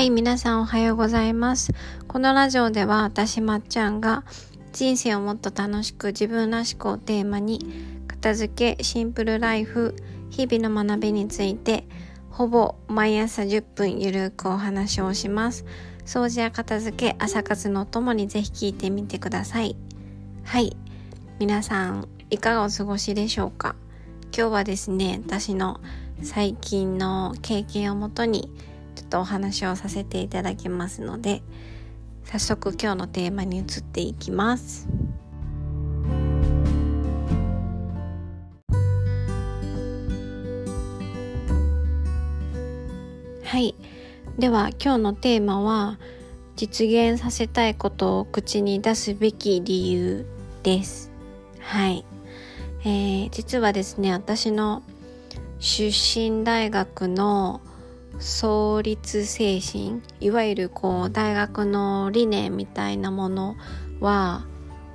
はい、皆さんおはようございます。このラジオでは私まっちゃんが人生をもっと楽しく自分らしくをテーマに片付け、シンプルライフ、日々の学びについてほぼ毎朝10分ゆるくお話をします。掃除や片付け、朝活のともにぜひ聞いてみてください。はい、皆さんいかがお過ごしでしょうか？今日はですね、私の最近の経験をもとにちょっとお話をさせていただきますので早速今日のテーマに移っていきます。はいでは今日のテーマは実現させたいことを口に出すべき理由です。はい、えー、実はですね私の出身大学の創立精神いわゆるこう大学の理念みたいなものは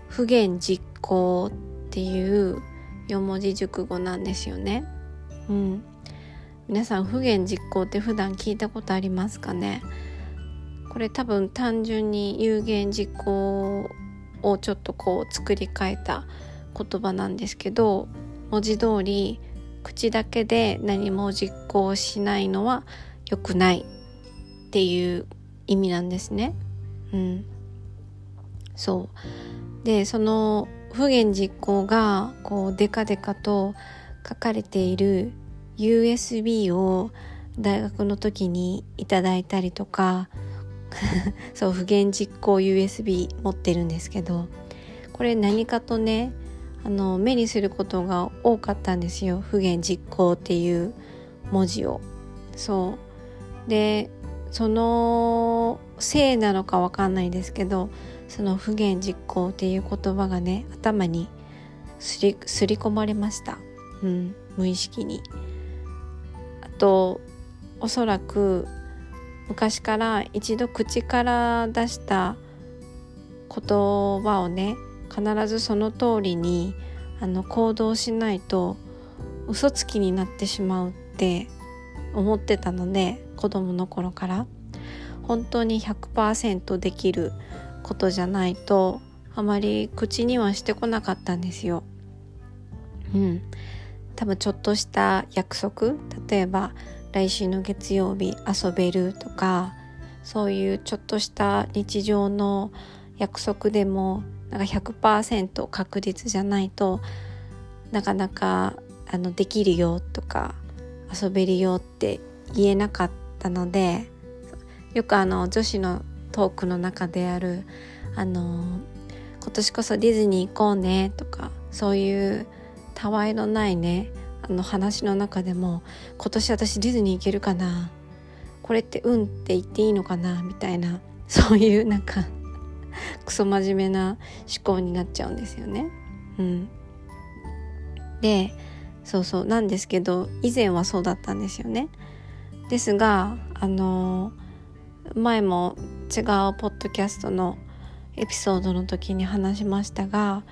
不言実行っていう四文字熟語なんですよね。うん、皆さん不言実行って普段聞いたことありますかね？これ多分単純に有言実行をちょっとこう作り変えた言葉なんですけど文字通り口だけで何も実行しないのは良くないっていう意味なんですね。うん、そう。でその不言実行がこうデカデカと書かれている USB を大学の時にいただいたりとか そう不言実行 USB 持ってるんですけどこれ何かとねあの目にすることが多かったんですよ。不言実行っていう文字を。そう。でそのせいなのかわかんないですけどその不言実行っていう言葉がね頭にすりすり込まれました、うん、無意識に。あとおそらく昔から一度口から出した言葉をね必ずその通りにあの行動しないと嘘つきになってしまうって思ってたので子供の頃から本当に100%できることじゃないとあまり口にはしてこなかったんですよ。うん、多分ちょっとした約束例えば来週の月曜日遊べるとかそういうちょっとした日常の約束でもなんか100%確実じゃないとなかなかあのできるよとか遊べるよって言えなかったのでよくあの女子のトークの中であるあの今年こそディズニー行こうねとかそういうたわいのないねあの話の中でも今年私ディズニー行けるかなこれってうんって言っていいのかなみたいなそういうなんかクソ真面目な思考になっちゃうんですよね。うん、でそうそうなんですけど以前はそうだったんですよね。ですがあの前も違うポッドキャストのエピソードの時に話しましたが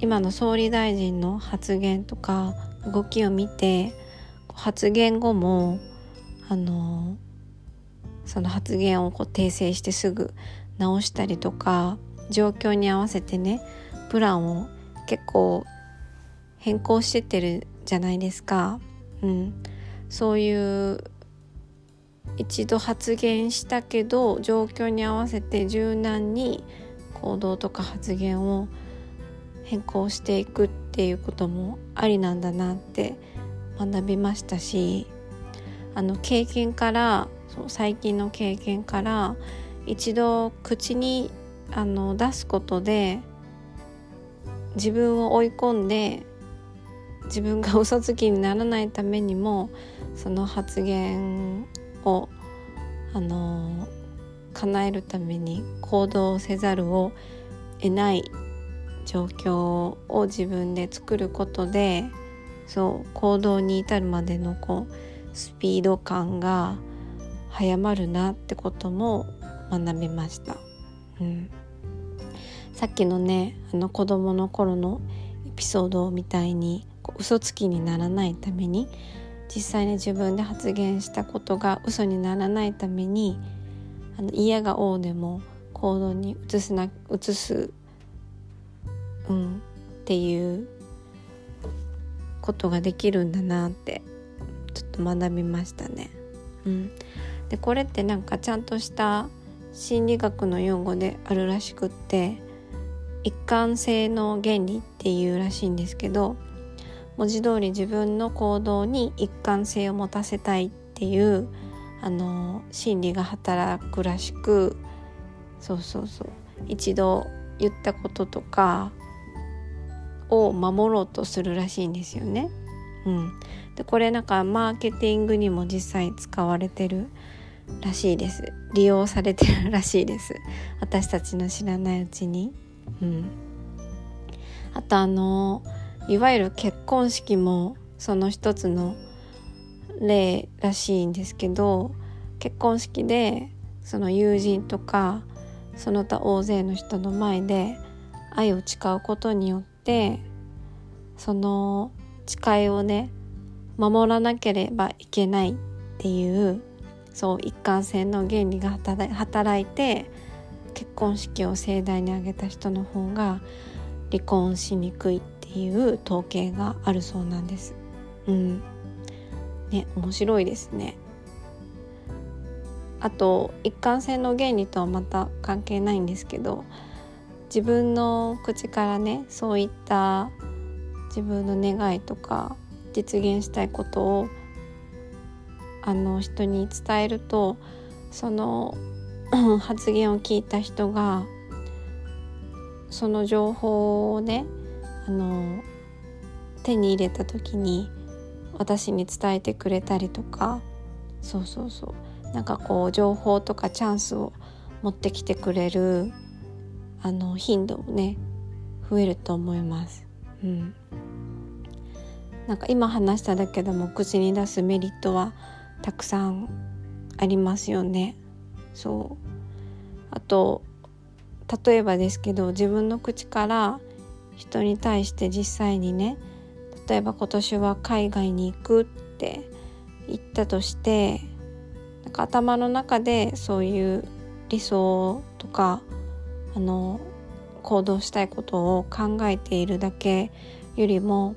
今の総理大臣の発言とか動きを見て発言後もあのその発言をこう訂正してすぐ直したりとか状況に合わせてねプランを結構変更してってるじゃないですか。うん、そういう一度発言したけど状況に合わせて柔軟に行動とか発言を変更していくっていうこともありなんだなって学びましたしあの経験からそう最近の経験から一度口にあの出すことで自分を追い込んで自分が嘘つきにならないためにもその発言をあの叶えるために行動せざるを得ない状況を自分で作ることでそう行動に至るまでのこうスピード感が早まるなってことも学びました。うん、さっきのねあの子供の頃のエピソードみたいに嘘つきにならないために実際に自分で発言したことが嘘にならないためにあの嫌が王でも行動に移すな移す、うん、っていうことができるんだなってちょっと学びましたね。うん、でこれってなんかちゃんとした心理学の用語であるらしくって一貫性の原理っていうらしいんですけど文字通り自分の行動に一貫性を持たせたいっていうあの心理が働くらしくそうそうそう一度言ったこととかを守ろうとするらしいんですよね。うん、でこれなんかマーケティングにも実際使われてるらしいです利用されてるらしいです私たちの知らないうちに。うん、あとあのいわゆる結婚式もその一つの例らしいんですけど結婚式でその友人とかその他大勢の人の前で愛を誓うことによってその誓いをね守らなければいけないっていうそう一貫性の原理が働いて結婚式を盛大に挙げた人の方が離婚しにくい。っていう統計があるそうなんです。うん、ね面白いですね。あと一貫性の原理とはまた関係ないんですけど自分の口からねそういった自分の願いとか実現したいことをあの人に伝えるとその発言を聞いた人がその情報をねあの手に入れた時に私に伝えてくれたりとかそうそうそうなんかこう情報とかチャンスを持ってきてくれるあの頻度もね増えると思います。うん、なんか今話しただけでも口に出すメリットはたくさんありますよね。そうあと例えばですけど自分の口から人に対して実際にね例えば今年は海外に行くって言ったとしてなんか頭の中でそういう理想とかあの行動したいことを考えているだけよりも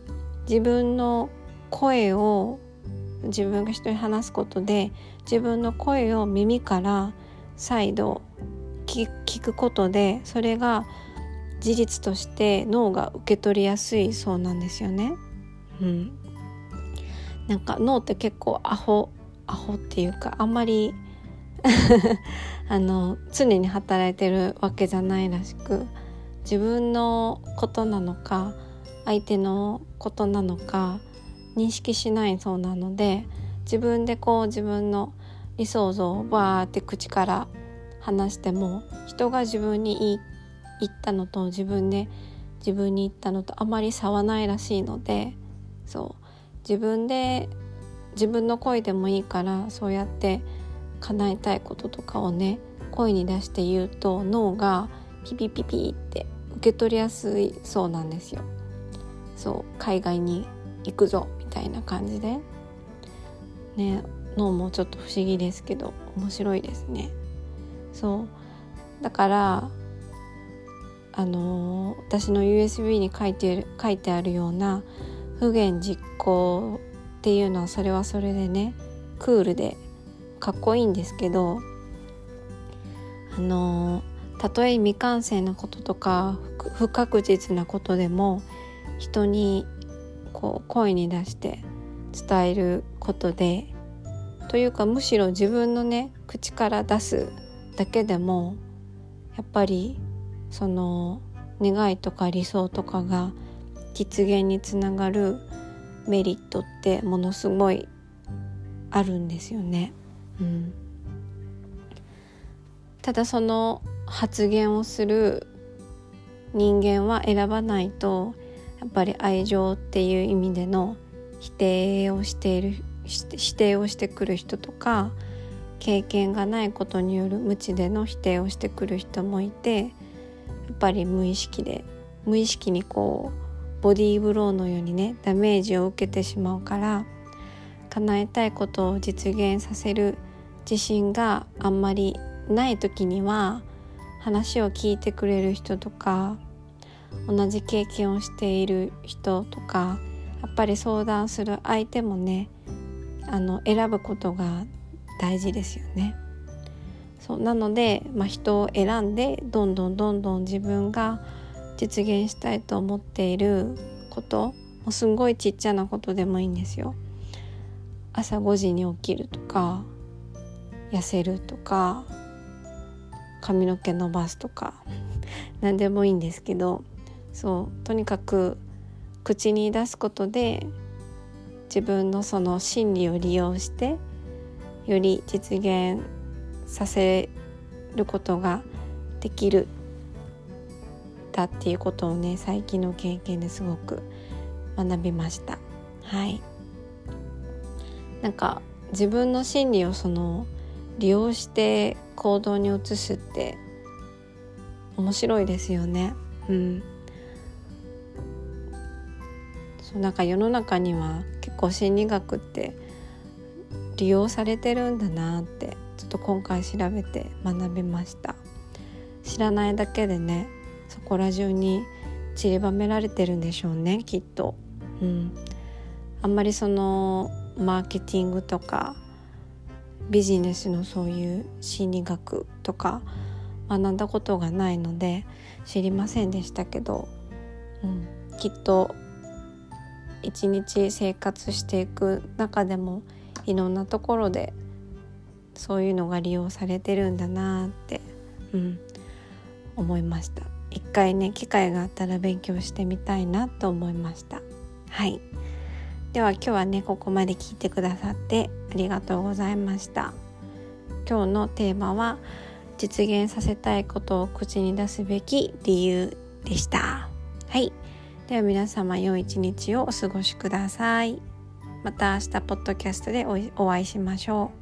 自分の声を自分が人に話すことで自分の声を耳から再度聞くことでそれが事実として脳が受け取りやすいそうなんですよね。うん、なんか脳って結構アホアホっていうかあんまり あの常に働いてるわけじゃないらしく自分のことなのか相手のことなのか認識しないそうなので自分でこう自分の理想像をバーって口から話しても人が自分に言ったのと自分で自分に言ったのとあまり差はないらしいのでそう。自分で自分の声でもいいからそうやって叶えたいこととかをね声に出して言うと脳がピピピピって受け取りやすいそうなんですよ。そう。海外に行くぞみたいな感じで。ね脳もちょっと不思議ですけど面白いですね。そう。だからあの、私の USB に書いて書いてあるような不言実行っていうのはそれはそれでねクールでかっこいいんですけどあの、たとえ未完成なこととか不確実なことでも人にこう声に出して伝えることでというかむしろ自分のね口から出すだけでもやっぱりその願いとか理想とかが実現につながるメリットってものすごいあるんですよね。うん、ただその発言をする人間は選ばないとやっぱり愛情っていう意味での否定をしている否定をしてくる人とか経験がないことによる無知での否定をしてくる人もいてっぱり無意識で無意識にこうボディーブローのようにねダメージを受けてしまうから叶えたいことを実現させる自信があんまりない時には話を聞いてくれる人とか同じ経験をしている人とかやっぱり相談する相手もねあの選ぶことが大事ですよね。そうなので、まあ、人を選んでどんどんどんどん自分が実現したいと思っていることもすんごいちっちゃなことでもいいんですよ。朝5時に起きるとか痩せるとか髪の毛伸ばすとか 何でもいいんですけどそうとにかく口に出すことで自分のその心理を利用してより実現させることができるだっていうことをね最近の経験ですごく学びました。はい。なんか自分の心理をその利用して行動に移すって面白いですよね。うん。そうなんか世の中には結構心理学って利用されてるんだなってと今回調べて学びました。知らないだけでねそこら中に散りばめられてるんでしょうねきっと。うん。あんまりそのマーケティングとかビジネスのそういう心理学とか学んだことがないので知りませんでしたけど、うん、きっと一日生活していく中でもいろんなところでそういうのが利用されてるんだなって、うん、思いました。一回ね機会があったら勉強してみたいなと思いました。はい。では今日はねここまで聞いてくださってありがとうございました。今日のテーマは実現させたいことを口に出すべき理由でした。はい。では皆様良い一日をお過ごしください。また明日ポッドキャストでお会いしましょう。